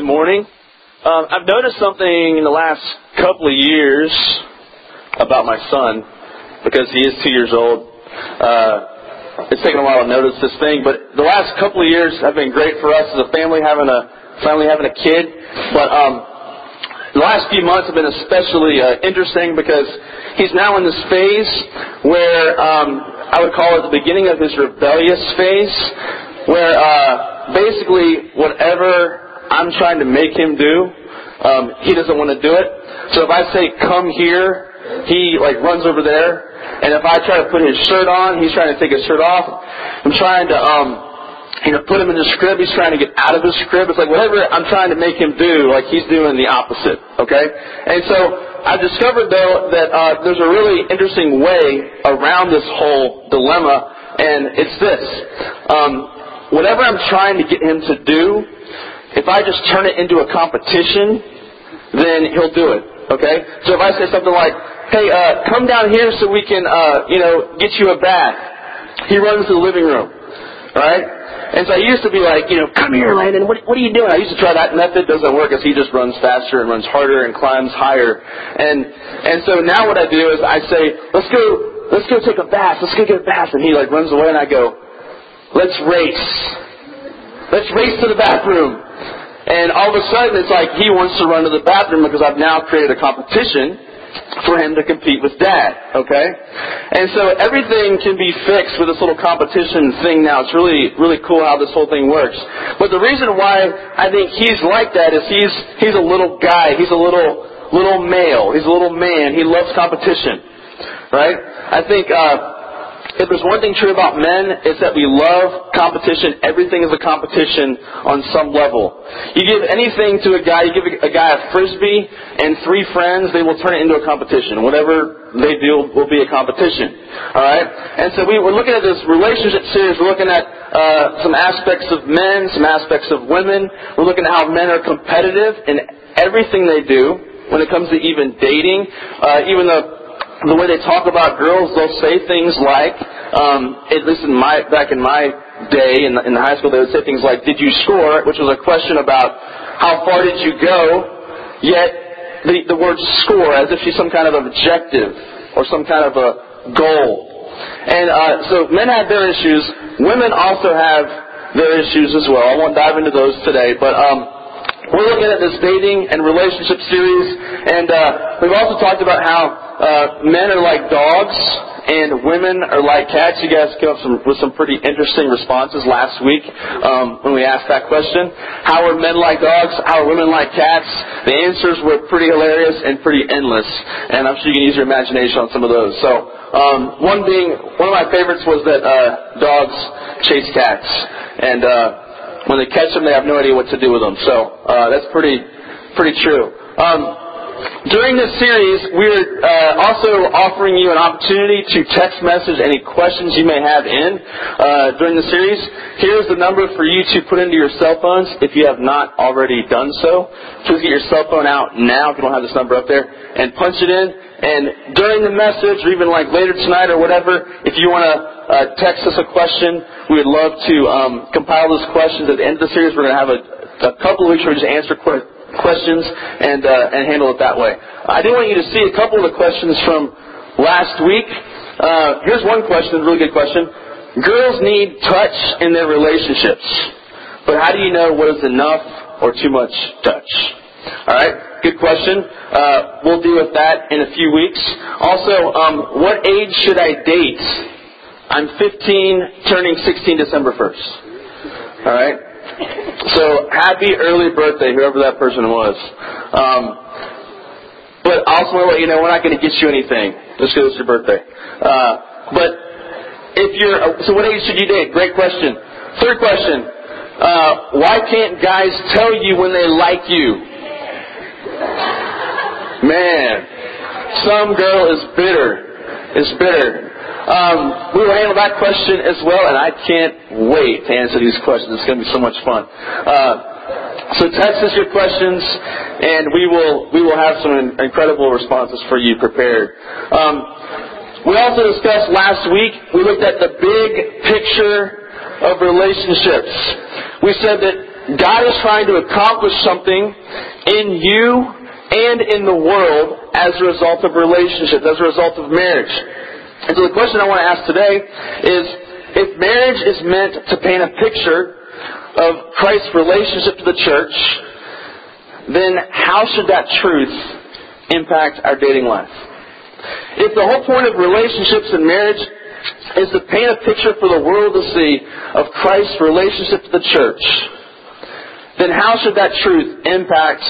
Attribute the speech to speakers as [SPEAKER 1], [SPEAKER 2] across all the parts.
[SPEAKER 1] Good morning. Um, I've noticed something in the last couple of years about my son because he is two years old. Uh, it's taken a while to notice this thing, but the last couple of years have been great for us as a family having a finally having a kid. But um, the last few months have been especially uh, interesting because he's now in this phase where um, I would call it the beginning of his rebellious phase, where uh, basically whatever I'm trying to make him do, um, he doesn't want to do it. So if I say come here, he like runs over there. And if I try to put his shirt on, he's trying to take his shirt off. I'm trying to um, you know, put him in the crib. He's trying to get out of his crib. It's like whatever I'm trying to make him do, like he's doing the opposite. Okay, and so I discovered though that uh, there's a really interesting way around this whole dilemma, and it's this: um, whatever I'm trying to get him to do, if I just turn it into a competition, then he'll do it. Okay, so if I say something like, "Hey, uh, come down here so we can, uh, you know, get you a bath," he runs to the living room. Right? And so I used to be like, you know, come here, Landon. What, what are you doing? I used to try that method. Doesn't work as he just runs faster and runs harder and climbs higher. And and so now what I do is I say, let's go, let's go take a bath. Let's go get a bath. And he like runs away, and I go, let's race. Let's race to the bathroom. And all of a sudden, it's like he wants to run to the bathroom because I've now created a competition for him to compete with dad, okay? And so everything can be fixed with this little competition thing now. It's really, really cool how this whole thing works. But the reason why I think he's like that is he's, he's a little guy. He's a little, little male. He's a little man. He loves competition, right? I think, uh, if there's one thing true about men, it's that we love competition. Everything is a competition on some level. You give anything to a guy, you give a guy a frisbee and three friends, they will turn it into a competition. Whatever they do will be a competition. Alright? And so we, we're looking at this relationship series. We're looking at uh, some aspects of men, some aspects of women. We're looking at how men are competitive in everything they do when it comes to even dating. Uh, even the the way they talk about girls, they'll say things like, um, at least in my back in my day in in high school, they would say things like, "Did you score?" Which was a question about how far did you go. Yet the, the word "score" as if she's some kind of objective or some kind of a goal. And uh, so men have their issues. Women also have their issues as well. I won't dive into those today, but. Um, we're looking at this dating and relationship series, and uh, we've also talked about how uh, men are like dogs and women are like cats. You guys came up some, with some pretty interesting responses last week um, when we asked that question. How are men like dogs? How are women like cats? The answers were pretty hilarious and pretty endless, and I'm sure you can use your imagination on some of those. So um, one being one of my favorites was that uh, dogs chase cats, and uh, when they catch them, they have no idea what to do with them. So uh, that's pretty pretty true. Um, during this series, we're uh, also offering you an opportunity to text message any questions you may have in uh, during the series. Here's the number for you to put into your cell phones if you have not already done so. Please get your cell phone out now if you don't have this number up there and punch it in. And during the message, or even like later tonight or whatever, if you want to uh, text us a question, we would love to um, compile those questions. At the end of the series, we're going to have a, a couple of weeks where we just answer questions and uh, and handle it that way. I do want you to see a couple of the questions from last week. Uh, here's one question, a really good question. Girls need touch in their relationships, but how do you know what is enough or too much touch? All right. Good question. Uh, we'll deal with that in a few weeks. Also, um, what age should I date? I'm 15, turning 16 December 1st. All right. So happy early birthday, whoever that person was. Um, but I also want to let you know we're not going to get you anything just because it's your birthday. Uh, but if you're so, what age should you date? Great question. Third question: uh, Why can't guys tell you when they like you? Man, some girl is bitter. Is bitter. Um, we will handle that question as well, and I can't wait to answer these questions. It's going to be so much fun. Uh, so text us your questions, and we will we will have some incredible responses for you prepared. Um, we also discussed last week. We looked at the big picture of relationships. We said that God is trying to accomplish something in you and in the world as a result of relationships, as a result of marriage. And so the question I want to ask today is, if marriage is meant to paint a picture of Christ's relationship to the church, then how should that truth impact our dating life? If the whole point of relationships and marriage is to paint a picture for the world to see of Christ's relationship to the church, then how should that truth impact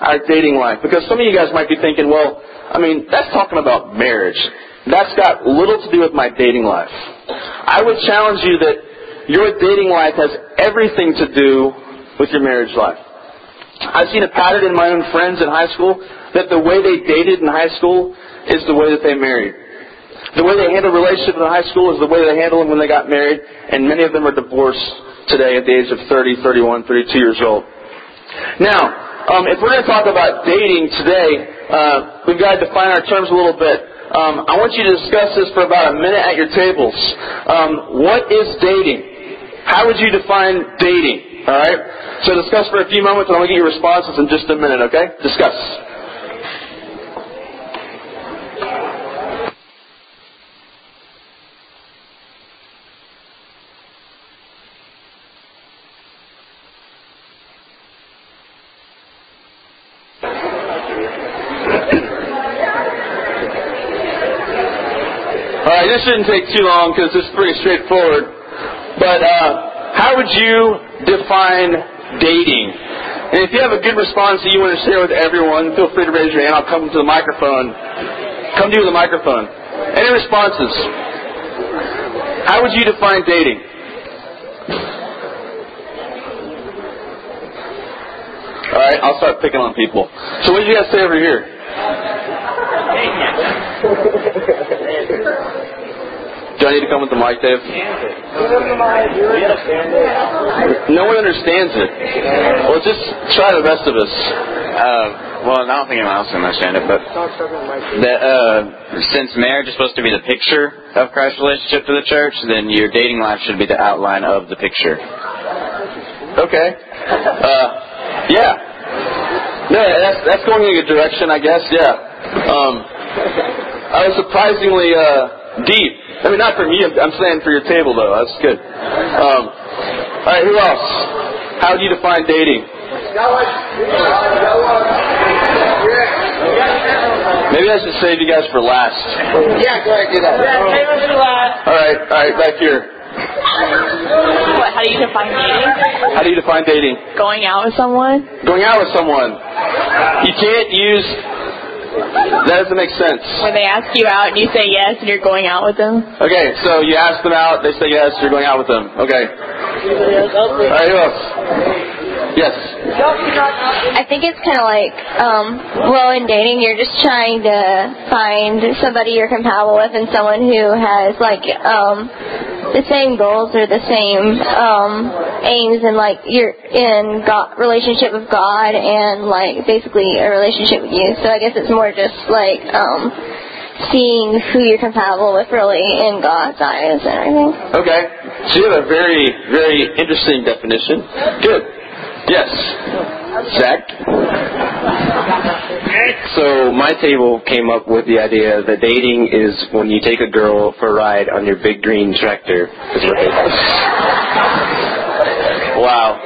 [SPEAKER 1] our dating life? Because some of you guys might be thinking, well, I mean, that's talking about marriage. That's got little to do with my dating life. I would challenge you that your dating life has everything to do with your marriage life. I've seen a pattern in my own friends in high school that the way they dated in high school is the way that they married. The way they handle relationships in high school is the way they handle them when they got married, and many of them are divorced today at the age of 30, 31, 32 years old. Now, um, if we're going to talk about dating today, uh, we've got to define our terms a little bit. Um, I want you to discuss this for about a minute at your tables. Um, what is dating? How would you define dating? All right. So discuss for a few moments, and I'll get your responses in just a minute. Okay? Discuss. This shouldn't take too long because it's pretty straightforward. But uh, how would you define dating? And if you have a good response that you want to share with everyone, feel free to raise your hand. I'll come to the microphone. Come to you with the microphone. Any responses? How would you define dating? All right, I'll start picking on people. So what did you guys say over here? Do I need to come with the mic, Dave? No one understands it. Well, just try the rest of us.
[SPEAKER 2] Uh, well, I don't think anyone else can understand it, but that, uh, since marriage is supposed to be the picture of Christ's relationship to the church, then your dating life should be the outline of the picture.
[SPEAKER 1] Okay. Uh, yeah. That's that's going in a good direction, I guess. Yeah. Um, I was surprisingly uh, deep I mean, not for me. I'm, I'm saying for your table, though. That's good. Um, all right, who else? How do you define dating? Maybe I should save you guys for last.
[SPEAKER 3] Yeah, go ahead, do that.
[SPEAKER 1] All right, all right, back here.
[SPEAKER 4] What, how do you define dating?
[SPEAKER 1] How do you define dating?
[SPEAKER 4] Going out with someone?
[SPEAKER 1] Going out with someone. You can't use that doesn't make sense.
[SPEAKER 4] When they ask you out and you say yes and you're going out with them?
[SPEAKER 1] Okay, so you ask them out, they say yes, you're going out with them. Okay. All right, who else? Yes.
[SPEAKER 5] I think it's kind of like, um, well, in dating, you're just trying to find somebody you're compatible with and someone who has like um, the same goals or the same um, aims and like you're in God, relationship with God and like basically a relationship with you. So I guess it's more just like um, seeing who you're compatible with really in God's eyes and everything.
[SPEAKER 1] Okay. So you have a very, very interesting definition. Good. Yes. Zach?
[SPEAKER 6] So my table came up with the idea that dating is when you take a girl for a ride on your big green tractor.
[SPEAKER 1] wow.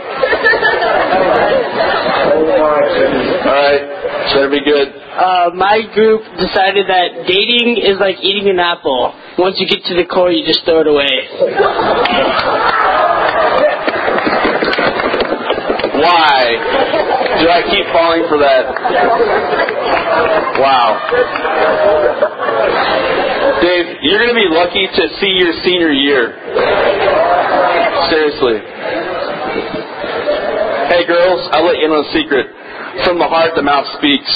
[SPEAKER 1] All right. Better be good.
[SPEAKER 3] Uh, my group decided that dating is like eating an apple. Once you get to the core, you just throw it away.
[SPEAKER 1] Why do I keep falling for that? Wow. Dave, you're going to be lucky to see your senior year. Seriously. Hey, girls, I'll let you know a secret. From the heart, the mouth speaks.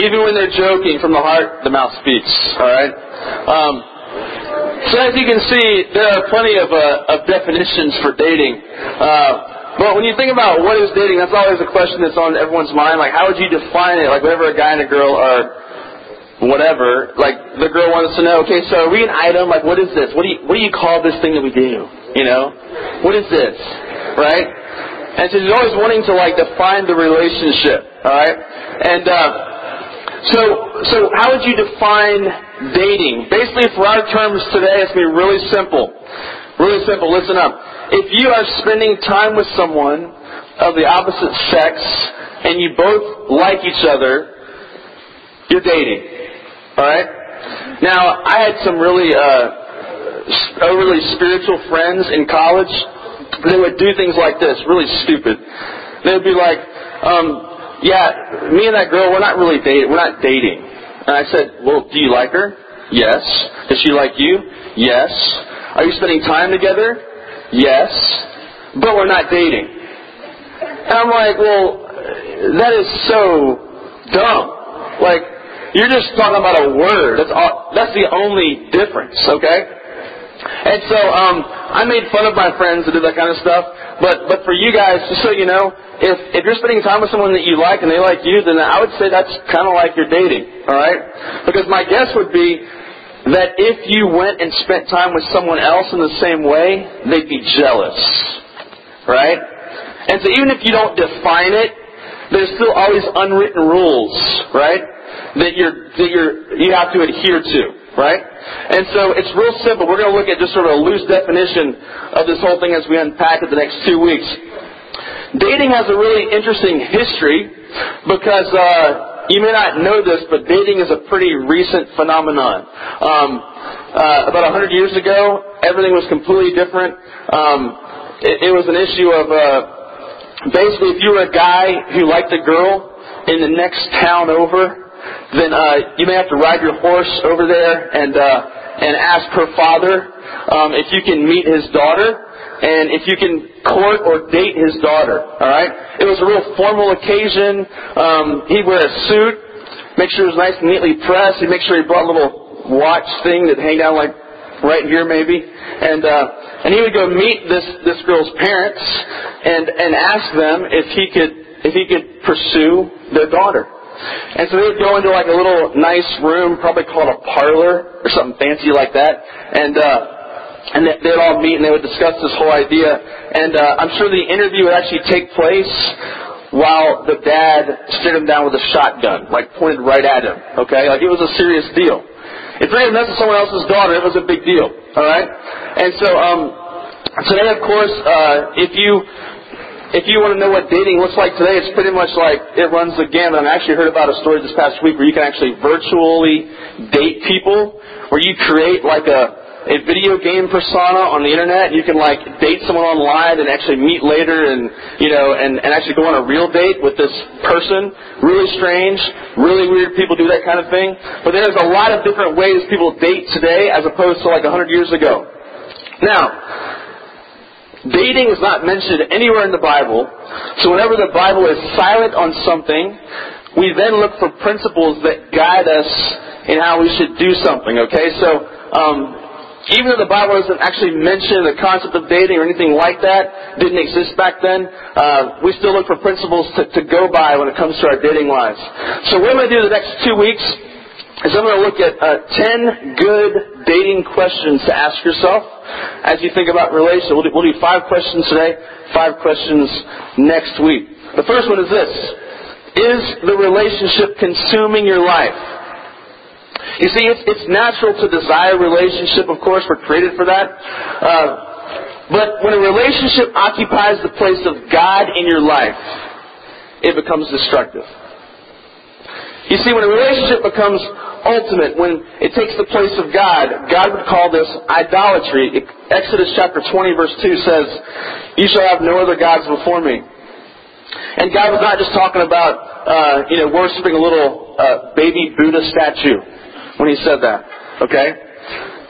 [SPEAKER 1] Even when they're joking, from the heart, the mouth speaks. All right? Um, so as you can see, there are plenty of, uh, of definitions for dating. Uh, but when you think about what is dating, that's always a question that's on everyone's mind. Like, how would you define it? Like, whenever a guy and a girl are whatever, like the girl wants to know, okay, so are we an item? Like, what is this? What do you what do you call this thing that we do? You know, what is this? Right? And so he's always wanting to like define the relationship. All right. And uh, so so how would you define dating? Basically, for our terms today, it's gonna be really simple. Really simple. Listen up. If you are spending time with someone of the opposite sex and you both like each other, you're dating. All right. Now, I had some really uh, overly spiritual friends in college. They would do things like this, really stupid. They would be like, um, "Yeah, me and that girl, we're not really dating. We're not dating." And I said, "Well, do you like her?" Yes. Does she like you? Yes. Are you spending time together? Yes. But we're not dating. And I'm like, well, that is so dumb. Like, you're just talking about a word. That's all, that's the only difference, okay? And so, um, I made fun of my friends that did that kind of stuff. But, but for you guys, just so you know, if, if you're spending time with someone that you like and they like you, then I would say that's kind of like you're dating, alright? Because my guess would be that if you went and spent time with someone else in the same way, they'd be jealous. Right? And so even if you don't define it, there's still always unwritten rules, right? That you're that you're you have to adhere to, right? And so it's real simple. We're going to look at just sort of a loose definition of this whole thing as we unpack it the next two weeks. Dating has a really interesting history because uh, you may not know this, but dating is a pretty recent phenomenon. Um, uh, about 100 years ago, everything was completely different. Um, it, it was an issue of uh, basically, if you were a guy who liked a girl in the next town over, then uh, you may have to ride your horse over there and uh, and ask her father um, if you can meet his daughter and if you can court or date his daughter. All right, it was a real formal occasion. Um, he'd wear a suit, make sure it was nice and neatly pressed. He'd make sure he brought a little watch thing that hang down like right here maybe, and uh, and he would go meet this this girl's parents and and ask them if he could if he could pursue their daughter. And so they'd go into like a little nice room, probably called a parlor or something fancy like that, and uh, and they'd all meet and they would discuss this whole idea. And uh, I'm sure the interview would actually take place while the dad stared him down with a shotgun, like pointed right at him. Okay, like it was a serious deal. If they had messed with someone else's daughter, it was a big deal. All right, and so um, today, of course, uh, if you if you want to know what dating looks like today, it's pretty much like it runs the gamut. I actually heard about a story this past week where you can actually virtually date people, where you create like a a video game persona on the internet. You can like date someone online and actually meet later and you know and, and actually go on a real date with this person. Really strange, really weird people do that kind of thing. But there's a lot of different ways people date today as opposed to like a hundred years ago. Now, Dating is not mentioned anywhere in the Bible. So whenever the Bible is silent on something, we then look for principles that guide us in how we should do something. Okay, so um, even though the Bible doesn't actually mention the concept of dating or anything like that, didn't exist back then, uh, we still look for principles to, to go by when it comes to our dating lives. So what I'm going to do the next two weeks is I'm going to look at uh, 10 good dating questions to ask yourself as you think about relationship. We'll do, we'll do five questions today, five questions next week. The first one is this. Is the relationship consuming your life? You see, it's, it's natural to desire relationship, of course, we're created for that. Uh, but when a relationship occupies the place of God in your life, it becomes destructive. You see, when a relationship becomes ultimate, when it takes the place of God, God would call this idolatry. Exodus chapter 20 verse 2 says, You shall have no other gods before me. And God was not just talking about, uh, you know, worshiping a little uh, baby Buddha statue when he said that. Okay?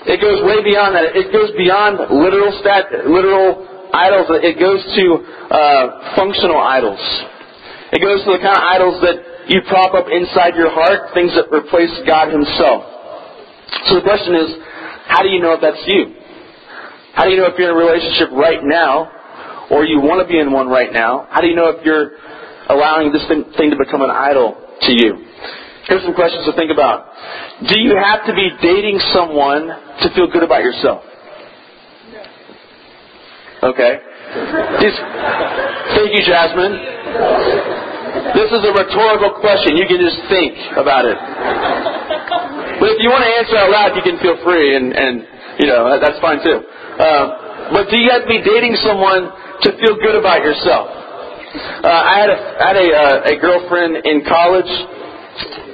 [SPEAKER 1] It goes way beyond that. It goes beyond literal stat, literal idols. It goes to uh, functional idols. It goes to the kind of idols that you prop up inside your heart things that replace God Himself. So the question is, how do you know if that's you? How do you know if you're in a relationship right now, or you want to be in one right now? How do you know if you're allowing this thing to become an idol to you? Here's some questions to think about. Do you have to be dating someone to feel good about yourself? Okay? Thank you, Jasmine. This is a rhetorical question. You can just think about it. But if you want to answer out loud, you can feel free, and, and you know that's fine too. Uh, but do you have to be dating someone to feel good about yourself? Uh, I had a I had a, uh, a girlfriend in college.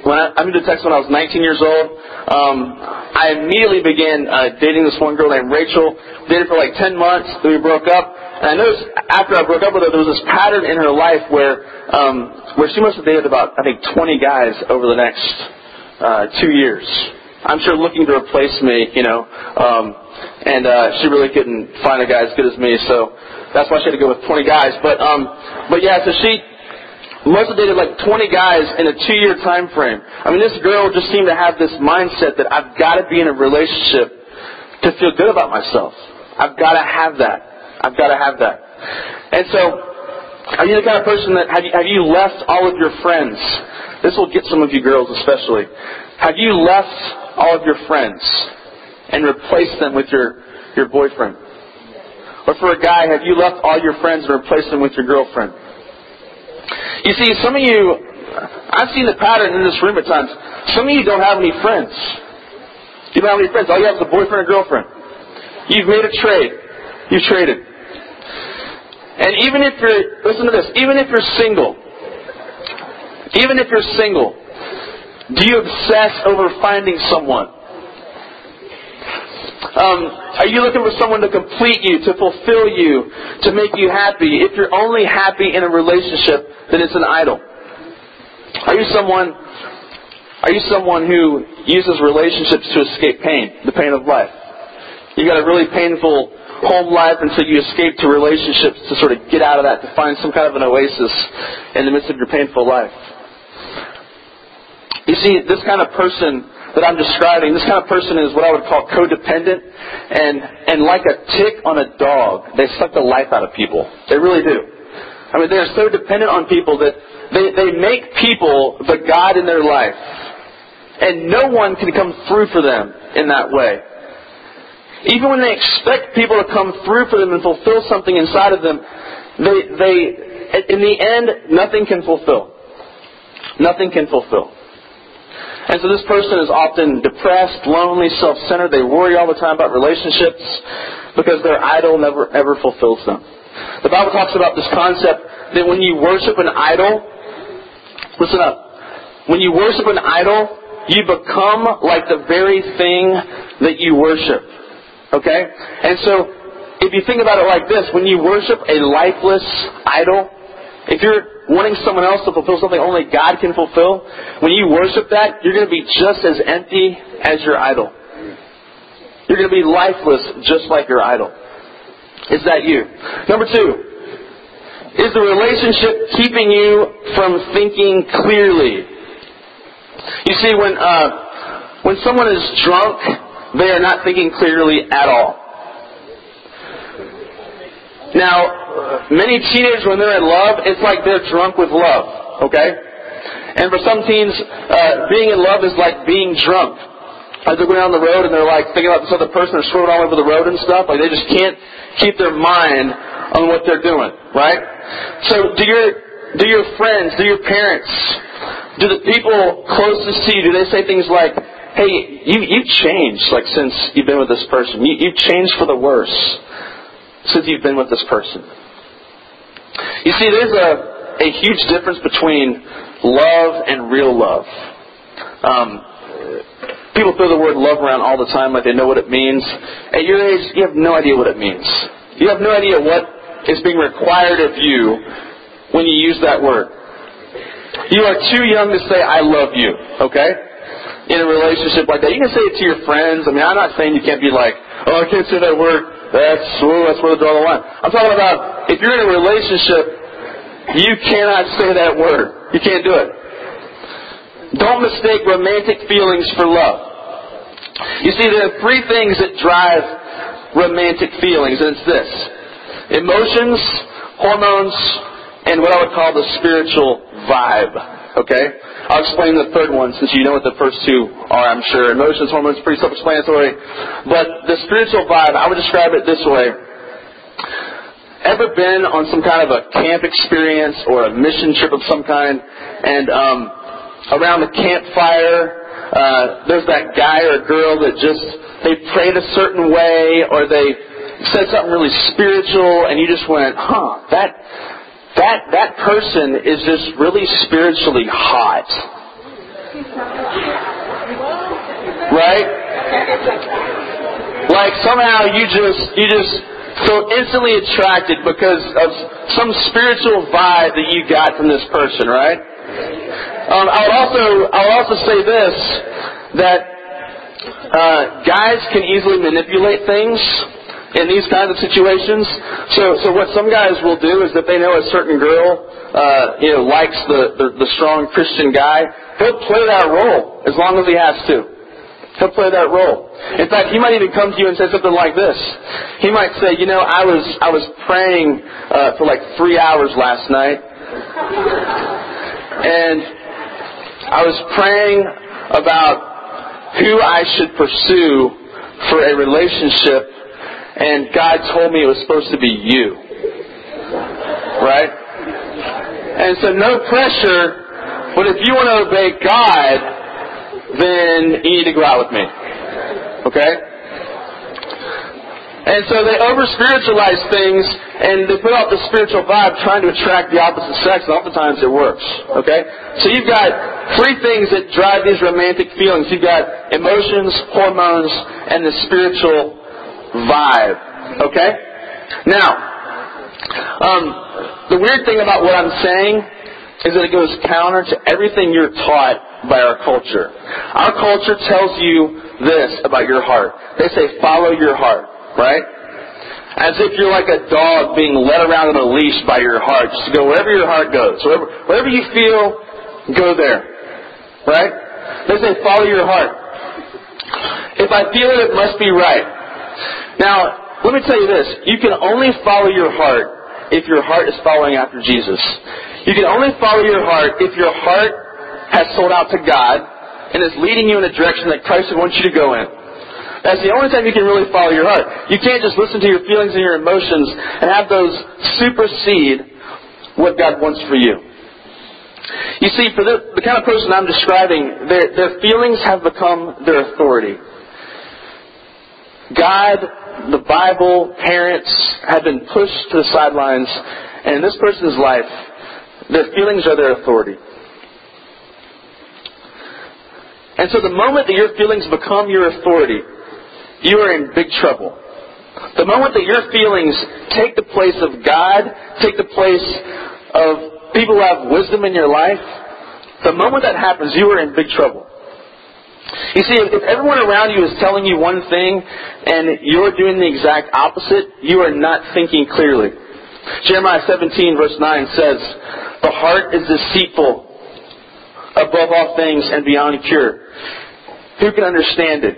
[SPEAKER 1] When I, I moved to Texas when I was 19 years old, um, I immediately began uh, dating this one girl named Rachel. Dated for like 10 months. Then we broke up. And I noticed after I broke up with her, there was this pattern in her life where um, where she must have dated about I think 20 guys over the next uh, two years. I'm sure looking to replace me, you know, um, and uh, she really couldn't find a guy as good as me, so that's why she had to go with 20 guys. But um, but yeah, so she must have dated like 20 guys in a two-year time frame. I mean, this girl just seemed to have this mindset that I've got to be in a relationship to feel good about myself. I've got to have that. I've got to have that. And so, are you the kind of person that have you, have you left all of your friends? This will get some of you girls especially. Have you left all of your friends and replaced them with your, your boyfriend? Or for a guy, have you left all your friends and replaced them with your girlfriend? You see, some of you, I've seen the pattern in this room at times. Some of you don't have any friends. You don't have any friends. All you have is a boyfriend or girlfriend. You've made a trade. You've traded. And even if you're, listen to this, even if you're single, even if you're single, do you obsess over finding someone? Um, are you looking for someone to complete you, to fulfill you, to make you happy? If you're only happy in a relationship, then it's an idol. Are you someone? Are you someone who uses relationships to escape pain, the pain of life? You got a really painful home life, and so you escape to relationships to sort of get out of that, to find some kind of an oasis in the midst of your painful life. You see, this kind of person that I'm describing, this kind of person is what I would call codependent, and and like a tick on a dog, they suck the life out of people. They really do. I mean, they're so dependent on people that they they make people the god in their life, and no one can come through for them in that way. Even when they expect people to come through for them and fulfill something inside of them, they they in the end nothing can fulfill. Nothing can fulfill. And so this person is often depressed, lonely, self-centered. They worry all the time about relationships because their idol never ever fulfills them. The Bible talks about this concept that when you worship an idol, listen up. When you worship an idol, you become like the very thing that you worship. Okay? And so, if you think about it like this, when you worship a lifeless idol, if you're wanting someone else to fulfill something only God can fulfill, when you worship that, you're going to be just as empty as your idol. You're going to be lifeless just like your idol. Is that you? Number two, is the relationship keeping you from thinking clearly? You see, when, uh, when someone is drunk, they are not thinking clearly at all. Now, many teenagers, when they're in love, it's like they're drunk with love. Okay? And for some teens, uh, being in love is like being drunk. Like they're going down the road and they're like thinking about this other person, they're swimming all over the road and stuff. Like they just can't keep their mind on what they're doing, right? So do your do your friends, do your parents, do the people closest to you, do they say things like, "Hey, you you've changed like since you've been with this person. You, you've changed for the worse." since you've been with this person. You see, there's a, a huge difference between love and real love. Um, people throw the word love around all the time like they know what it means. At your age, you have no idea what it means. You have no idea what is being required of you when you use that word. You are too young to say, I love you, okay? In a relationship like that. You can say it to your friends. I mean, I'm not saying you can't be like, oh, I can't say that word. That's, that's where to draw the line. I'm talking about if you're in a relationship, you cannot say that word. You can't do it. Don't mistake romantic feelings for love. You see, there are three things that drive romantic feelings, and it's this emotions, hormones, and what I would call the spiritual vibe. Okay? I'll explain the third one since you know what the first two are, I'm sure. Emotions, hormones, pretty self explanatory. But the spiritual vibe, I would describe it this way ever been on some kind of a camp experience or a mission trip of some kind, and um, around the campfire, uh, there's that guy or girl that just they prayed a certain way or they said something really spiritual, and you just went, huh, that that that person is just really spiritually hot. Right? Like somehow you just you just feel instantly attracted because of some spiritual vibe that you got from this person, right? Um, I would also I would also say this that uh, guys can easily manipulate things in these kinds of situations. So, so what some guys will do is that they know a certain girl, uh, you know, likes the, the, the strong Christian guy, he'll play that role as long as he has to. He'll play that role. In fact, he might even come to you and say something like this. He might say, you know, I was, I was praying, uh, for like three hours last night. And I was praying about who I should pursue for a relationship and God told me it was supposed to be you. Right? And so no pressure, but if you want to obey God, then you need to go out with me. Okay? And so they over spiritualize things and they put out the spiritual vibe trying to attract the opposite sex, and oftentimes it works. Okay? So you've got three things that drive these romantic feelings. You've got emotions, hormones, and the spiritual vibe. Okay? Now, um, the weird thing about what I'm saying is that it goes counter to everything you're taught by our culture. Our culture tells you this about your heart. They say, follow your heart, right? As if you're like a dog being led around on a leash by your heart, just to go wherever your heart goes. Wherever, wherever you feel, go there. Right? They say, follow your heart. If I feel it, it must be right. Now, let me tell you this. You can only follow your heart if your heart is following after Jesus. You can only follow your heart if your heart has sold out to God and is leading you in a direction that Christ would want you to go in. That's the only time you can really follow your heart. You can't just listen to your feelings and your emotions and have those supersede what God wants for you. You see, for the, the kind of person I'm describing, their, their feelings have become their authority. God, the Bible, parents have been pushed to the sidelines, and in this person's life, their feelings are their authority. And so the moment that your feelings become your authority, you are in big trouble. The moment that your feelings take the place of God, take the place of people who have wisdom in your life, the moment that happens, you are in big trouble. You see, if everyone around you is telling you one thing and you're doing the exact opposite, you are not thinking clearly. Jeremiah 17 verse 9 says, The heart is deceitful above all things and beyond cure. Who can understand it?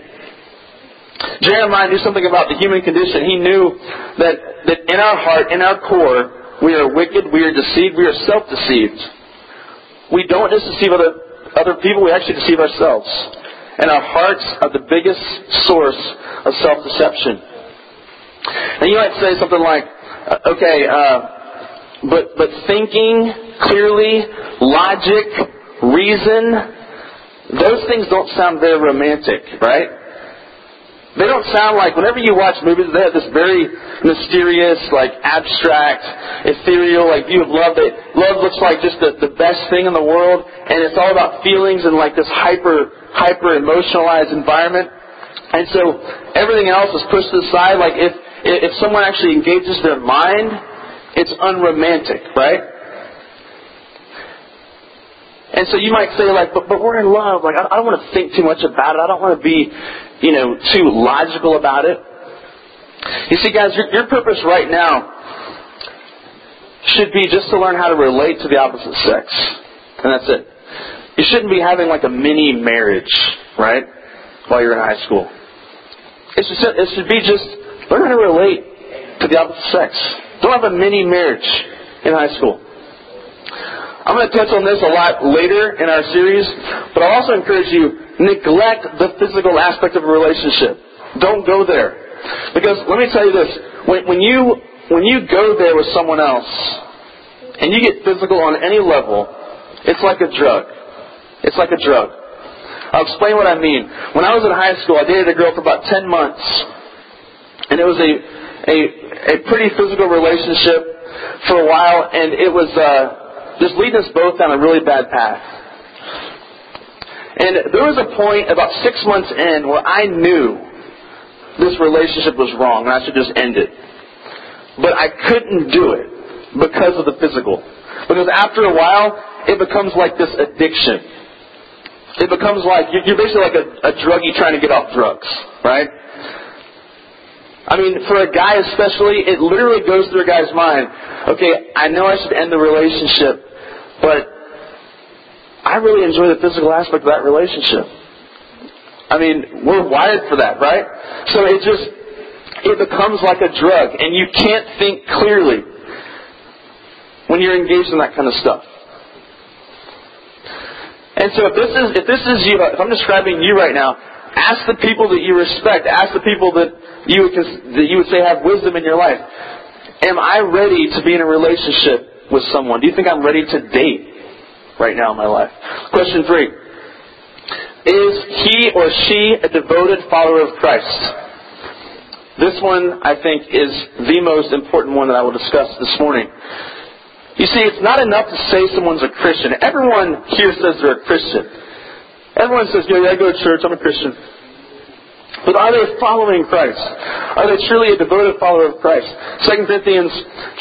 [SPEAKER 1] Jeremiah knew something about the human condition. He knew that, that in our heart, in our core, we are wicked, we are deceived, we are self-deceived. We don't just deceive other, other people, we actually deceive ourselves. And our hearts are the biggest source of self-deception. And you might say something like, uh, okay, uh, but, but thinking clearly, logic, reason, those things don't sound very romantic, right? They don't sound like, whenever you watch movies, they have this very mysterious, like abstract, ethereal, like view of love that love looks like just the, the best thing in the world, and it's all about feelings and like this hyper, hyper emotionalized environment. And so everything else is pushed to the side. Like if, if someone actually engages their mind, it's unromantic, right? And so you might say, like, but, but we're in love. Like, I, I don't want to think too much about it. I don't want to be, you know, too logical about it. You see, guys, your, your purpose right now should be just to learn how to relate to the opposite sex. And that's it. You shouldn't be having like a mini marriage, right? While you're in high school. It should, it should be just learn how to relate to the opposite sex. Don't have a mini marriage in high school. I'm going to touch on this a lot later in our series, but I'll also encourage you, neglect the physical aspect of a relationship. Don't go there. Because let me tell you this, when, when you when you go there with someone else and you get physical on any level, it's like a drug. It's like a drug. I'll explain what I mean. When I was in high school, I dated a girl for about 10 months. And it was a, a, a pretty physical relationship for a while, and it was uh, just leading us both down a really bad path. And there was a point about six months in where I knew this relationship was wrong and I should just end it. But I couldn't do it because of the physical. Because after a while, it becomes like this addiction. It becomes like you're basically like a, a druggie trying to get off drugs, right? I mean, for a guy especially, it literally goes through a guy's mind. Okay, I know I should end the relationship, but I really enjoy the physical aspect of that relationship. I mean, we're wired for that, right? So it just it becomes like a drug, and you can't think clearly when you're engaged in that kind of stuff. And so if this is if this is you, if I'm describing you right now, ask the people that you respect, ask the people that you would that you would say have wisdom in your life. Am I ready to be in a relationship with someone? Do you think I'm ready to date right now in my life? Question three. Is he or she a devoted follower of Christ? This one, I think, is the most important one that I will discuss this morning. You see, it's not enough to say someone's a Christian. Everyone here says they're a Christian. Everyone says, yeah, I go to church, I'm a Christian. But are they following Christ? Are they truly a devoted follower of Christ? 2 Corinthians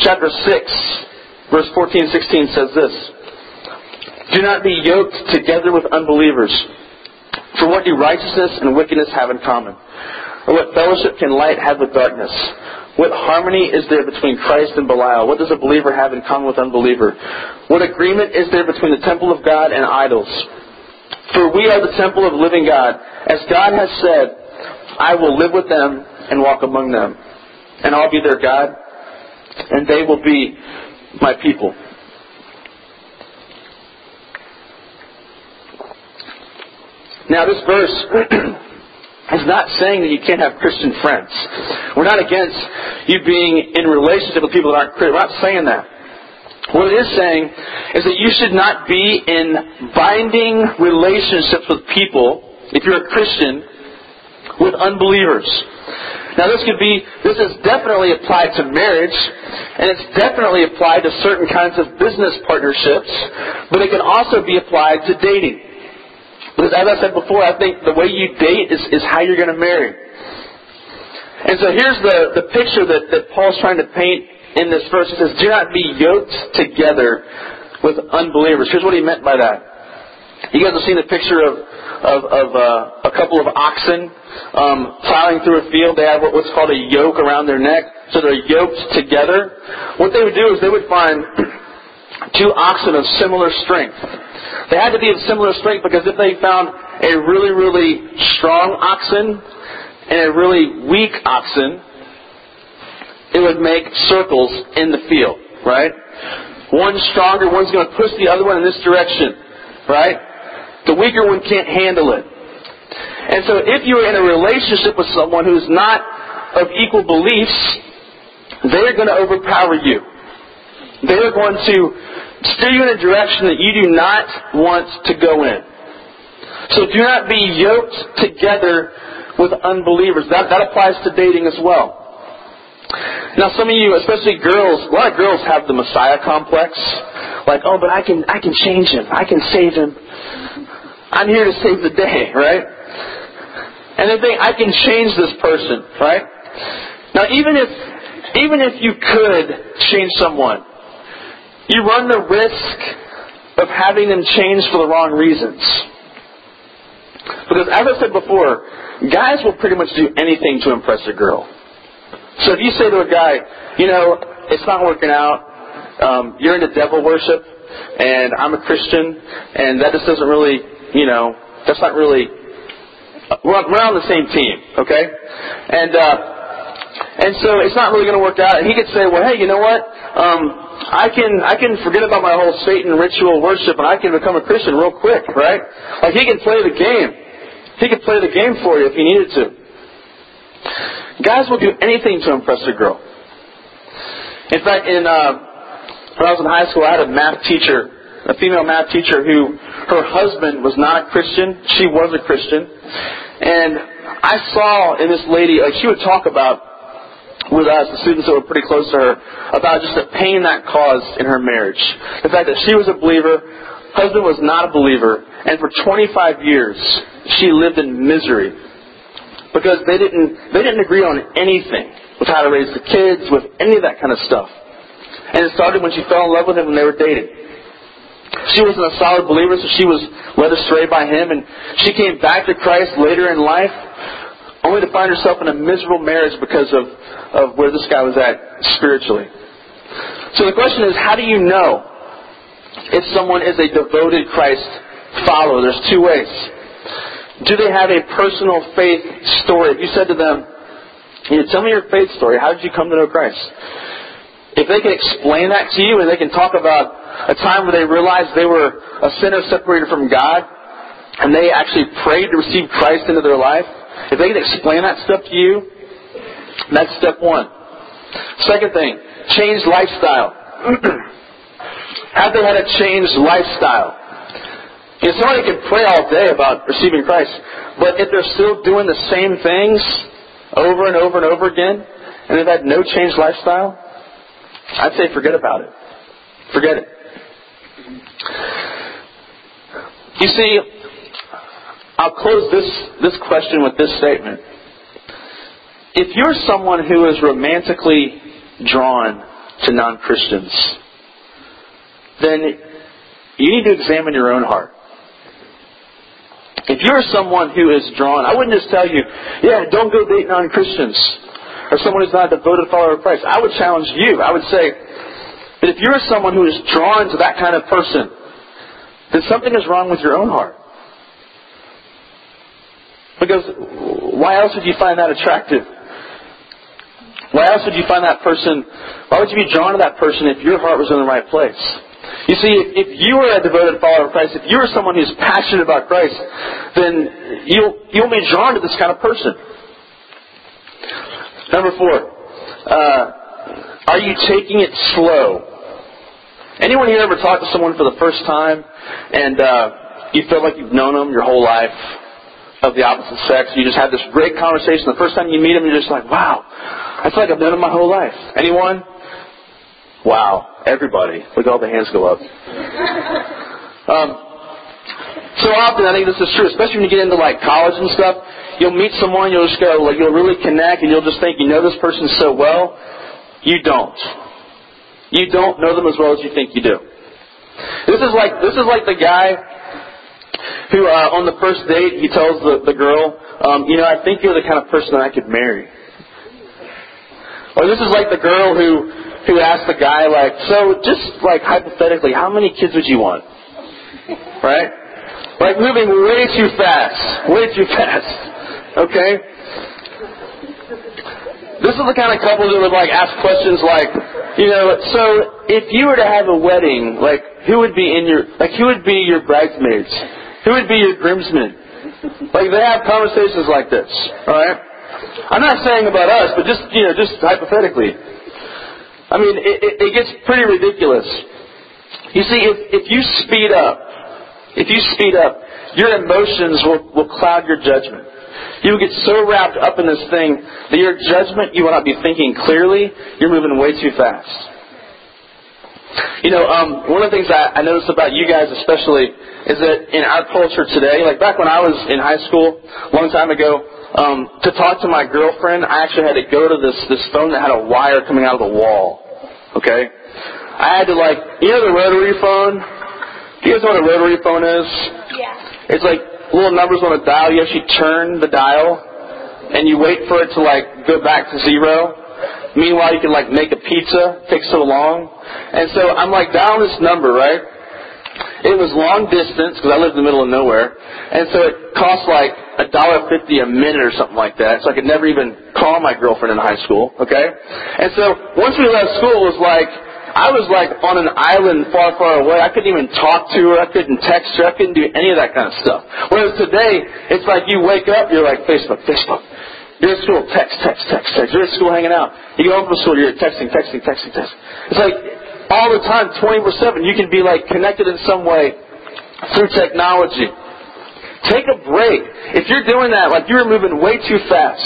[SPEAKER 1] chapter 6, verse 14 16 says this. Do not be yoked together with unbelievers. For what do righteousness and wickedness have in common? Or what fellowship can light have with darkness? What harmony is there between Christ and Belial? What does a believer have in common with unbeliever? What agreement is there between the temple of God and idols? For we are the temple of living God. As God has said, I will live with them and walk among them. And I'll be their God, and they will be my people. Now, this verse is not saying that you can't have Christian friends. We're not against you being in relationship with people that aren't Christian. We're not saying that. What it is saying is that you should not be in binding relationships with people, if you're a Christian, with unbelievers. Now this could be, this is definitely applied to marriage, and it's definitely applied to certain kinds of business partnerships, but it can also be applied to dating. Because as I said before, I think the way you date is, is how you're going to marry. And so here's the, the picture that, that Paul's trying to paint in this verse. He says, Do not be yoked together with unbelievers. Here's what he meant by that. You guys have seen the picture of, of, of uh, a couple of oxen um, plowing through a field. They have what's called a yoke around their neck, so they're yoked together. What they would do is they would find two oxen of similar strength. They had to be of similar strength because if they found a really, really strong oxen and a really weak oxen, it would make circles in the field, right? One's stronger, one's going to push the other one in this direction, right? The weaker one can't handle it. And so if you're in a relationship with someone who's not of equal beliefs, they're going to overpower you. They're going to steer you in a direction that you do not want to go in. So do not be yoked together with unbelievers. That, that applies to dating as well. Now some of you, especially girls, a lot of girls have the Messiah complex. Like, oh, but I can, I can change him. I can save him. I'm here to save the day, right? And they think, I can change this person, right? Now even if, even if you could change someone, you run the risk of having them change for the wrong reasons. Because as I said before, guys will pretty much do anything to impress a girl. So if you say to a guy, you know, it's not working out, um, you're into devil worship, and I'm a Christian, and that just doesn't really, you know, that's not really, we're we're on the same team, okay? And, uh, and so it's not really going to work out. And he could say, well, hey, you know what? Um, I can I can forget about my whole Satan ritual worship and I can become a Christian real quick, right? Like he can play the game. He can play the game for you if he needed to. Guys will do anything to impress a girl. In fact, in uh, when I was in high school, I had a math teacher, a female math teacher who her husband was not a Christian. She was a Christian, and I saw in this lady like she would talk about with us, the students that were pretty close to her, about just the pain that caused in her marriage. The fact that she was a believer, husband was not a believer, and for 25 years she lived in misery because they didn't they didn't agree on anything with how to raise the kids, with any of that kind of stuff. And it started when she fell in love with him when they were dating. She wasn't a solid believer, so she was led astray by him, and she came back to Christ later in life, only to find herself in a miserable marriage because of, of where this guy was at spiritually. So the question is, how do you know if someone is a devoted Christ follower? There's two ways. Do they have a personal faith story? If you said to them, you know, tell me your faith story. How did you come to know Christ? If they can explain that to you and they can talk about a time where they realized they were a sinner separated from God and they actually prayed to receive Christ into their life, if they can explain that stuff to you, that's step one. Second thing, change lifestyle. Have they had a changed lifestyle? You know, somebody can pray all day about receiving Christ, but if they're still doing the same things over and over and over again, and they've had no changed lifestyle, I'd say forget about it. Forget it. You see, I'll close this, this question with this statement. If you're someone who is romantically drawn to non Christians, then you need to examine your own heart. If you're someone who is drawn, I wouldn't just tell you, yeah, don't go date non Christians or someone who's not a devoted follower of Christ. I would challenge you. I would say that if you're someone who is drawn to that kind of person, then something is wrong with your own heart. Because why else would you find that attractive? Why else would you find that person? Why would you be drawn to that person if your heart was in the right place? You see, if you are a devoted follower of Christ, if you are someone who's passionate about Christ, then you'll, you'll be drawn to this kind of person. Number four, uh, are you taking it slow? Anyone here ever talked to someone for the first time and uh, you feel like you've known them your whole life of the opposite sex? You just have this great conversation. The first time you meet them, you're just like, wow, I feel like I've known them my whole life. Anyone? Wow, everybody. Look, all the hands go up. Um, so often, I think this is true, especially when you get into like college and stuff. You'll meet someone, you'll just go, like, you'll really connect, and you'll just think you know this person so well. You don't. You don't know them as well as you think you do. This is like this is like the guy who, uh, on the first date, he tells the, the girl, um, you know, I think you're the kind of person that I could marry. Or this is like the girl who who asked the guy, like, so just like hypothetically, how many kids would you want? Right? Like moving way too fast. Way too fast. Okay? This is the kind of couple that would like ask questions like, you know, so if you were to have a wedding, like who would be in your like who would be your bridesmaids? Who would be your groomsmen? Like they have conversations like this, alright? I'm not saying about us, but just you know, just hypothetically. I mean, it, it, it gets pretty ridiculous. You see, if, if you speed up, if you speed up, your emotions will, will cloud your judgment. You will get so wrapped up in this thing that your judgment, you will not be thinking clearly. You're moving way too fast. You know, um, one of the things I, I noticed about you guys especially is that in our culture today, like back when I was in high school, a long time ago, um, to talk to my girlfriend, I actually had to go to this this phone that had a wire coming out of the wall. Okay, I had to like, you know, the rotary phone. Do you guys know what a rotary phone is?
[SPEAKER 5] Yeah.
[SPEAKER 1] It's like little numbers on a dial. You actually turn the dial, and you wait for it to like go back to zero. Meanwhile, you can like make a pizza. Takes so long, and so I'm like dialing this number, right? It was long distance because I lived in the middle of nowhere, and so it cost like a dollar fifty a minute or something like that. So I could never even call my girlfriend in high school. Okay, and so once we left school, it was like I was like on an island far, far away. I couldn't even talk to her. I couldn't text her. I couldn't do any of that kind of stuff. Whereas today, it's like you wake up, you're like Facebook, Facebook, You're at school, text, text, text, text. You're at school hanging out. You go home from school, you're texting, texting, texting, texting. It's like all the time, 24-7, you can be like connected in some way through technology. Take a break. If you're doing that, like you're moving way too fast.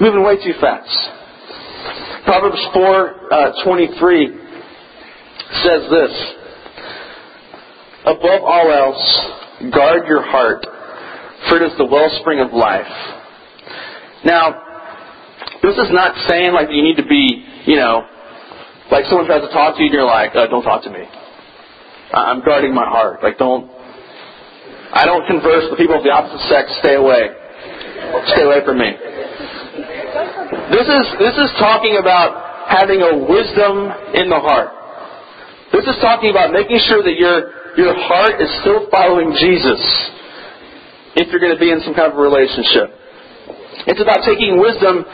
[SPEAKER 1] Moving way too fast. Proverbs 4, uh, 23 says this. Above all else, guard your heart, for it is the wellspring of life. Now, this is not saying like you need to be, you know, like someone tries to talk to you and you're like, uh, don't talk to me. I'm guarding my heart. Like don't, I don't converse with people of the opposite sex. Stay away. Stay away from me. This is, this is talking about having a wisdom in the heart. This is talking about making sure that your, your heart is still following Jesus if you're going to be in some kind of a relationship. It's about taking wisdom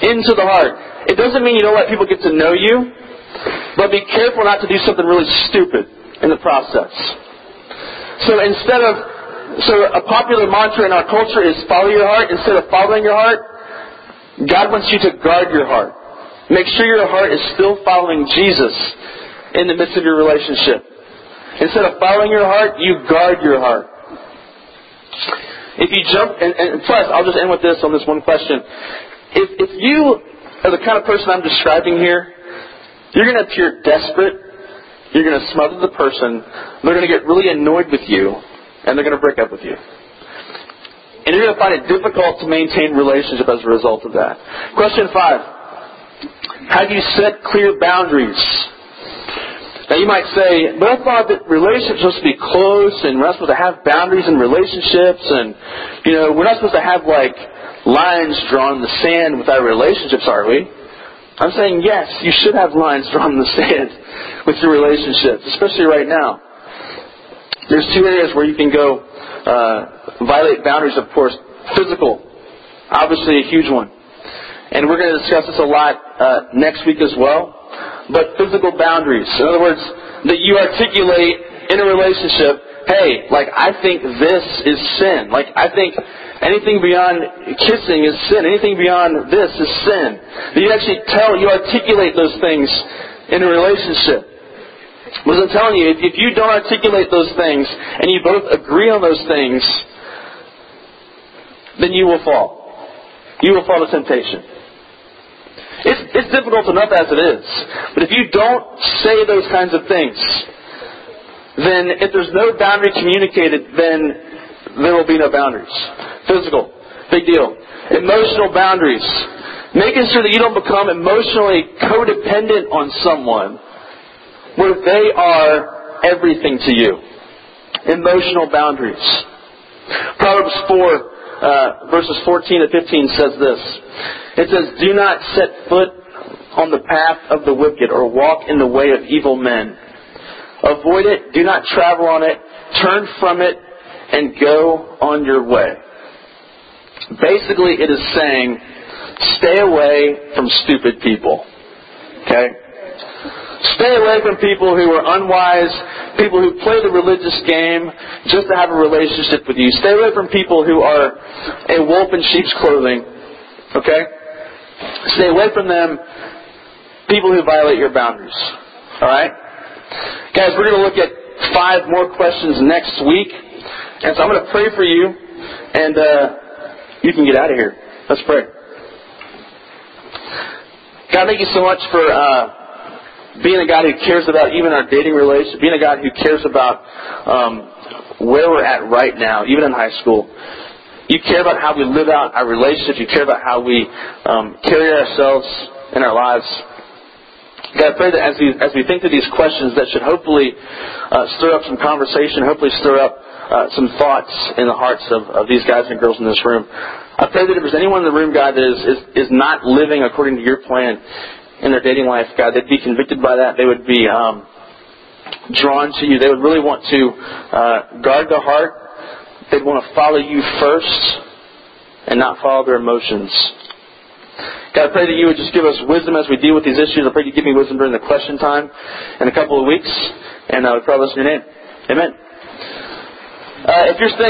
[SPEAKER 1] into the heart. It doesn't mean you don't let people get to know you, but be careful not to do something really stupid in the process. So instead of, so a popular mantra in our culture is follow your heart. Instead of following your heart, God wants you to guard your heart. Make sure your heart is still following Jesus in the midst of your relationship. Instead of following your heart, you guard your heart. If you jump, and, and plus, I'll just end with this on this one question. If, if you are the kind of person I'm describing here, you're going to appear desperate. You're going to smother the person. They're going to get really annoyed with you, and they're going to break up with you. And you're going to find it difficult to maintain relationship as a result of that. Question five. Have you set clear boundaries? Now you might say, but I thought that relationships are supposed to be close and we're not supposed to have boundaries in relationships and, you know, we're not supposed to have like lines drawn in the sand with our relationships, are we? I'm saying yes, you should have lines drawn in the sand with your relationships, especially right now. There's two areas where you can go uh, violate boundaries, of course. Physical, obviously a huge one. And we're going to discuss this a lot uh, next week as well but physical boundaries. In other words, that you articulate in a relationship, hey, like I think this is sin. Like I think anything beyond kissing is sin. Anything beyond this is sin. That you actually tell, you articulate those things in a relationship. Because I'm telling you, if, you don't articulate those things and you both agree on those things, then you will fall. You will fall to temptation. It's, it's difficult enough as it is. But if you don't say those kinds of things, then if there's no boundary communicated, then there will be no boundaries. Physical, big deal. Emotional boundaries. Making sure that you don't become emotionally codependent on someone where they are everything to you. Emotional boundaries. Proverbs 4, uh, verses 14 to 15 says this. It says, Do not set foot on the path of the wicked or walk in the way of evil men. Avoid it, do not travel on it, turn from it, and go on your way. Basically, it is saying, stay away from stupid people. Okay? Stay away from people who are unwise, people who play the religious game just to have a relationship with you. Stay away from people who are a wolf in sheep's clothing. Okay? Stay away from them, people who violate your boundaries. Alright? Guys, we're going to look at five more questions next week. And so I'm going to pray for you, and uh, you can get out of here. Let's pray. God, thank you so much for uh, being a God who cares about even our dating relationship, being a God who cares about um, where we're at right now, even in high school. You care about how we live out our relationships. You care about how we um, carry ourselves in our lives. God, I pray that as we, as we think through these questions, that should hopefully uh, stir up some conversation, hopefully stir up uh, some thoughts in the hearts of, of these guys and girls in this room. I pray that if there's anyone in the room, God, that is, is, is not living according to your plan in their dating life, God, they'd be convicted by that. They would be um, drawn to you. They would really want to uh, guard their heart They'd want to follow you first and not follow their emotions. God, I pray that you would just give us wisdom as we deal with these issues. I pray you give me wisdom during the question time in a couple of weeks. And I would pray this in your name. Amen. Uh, if you're staying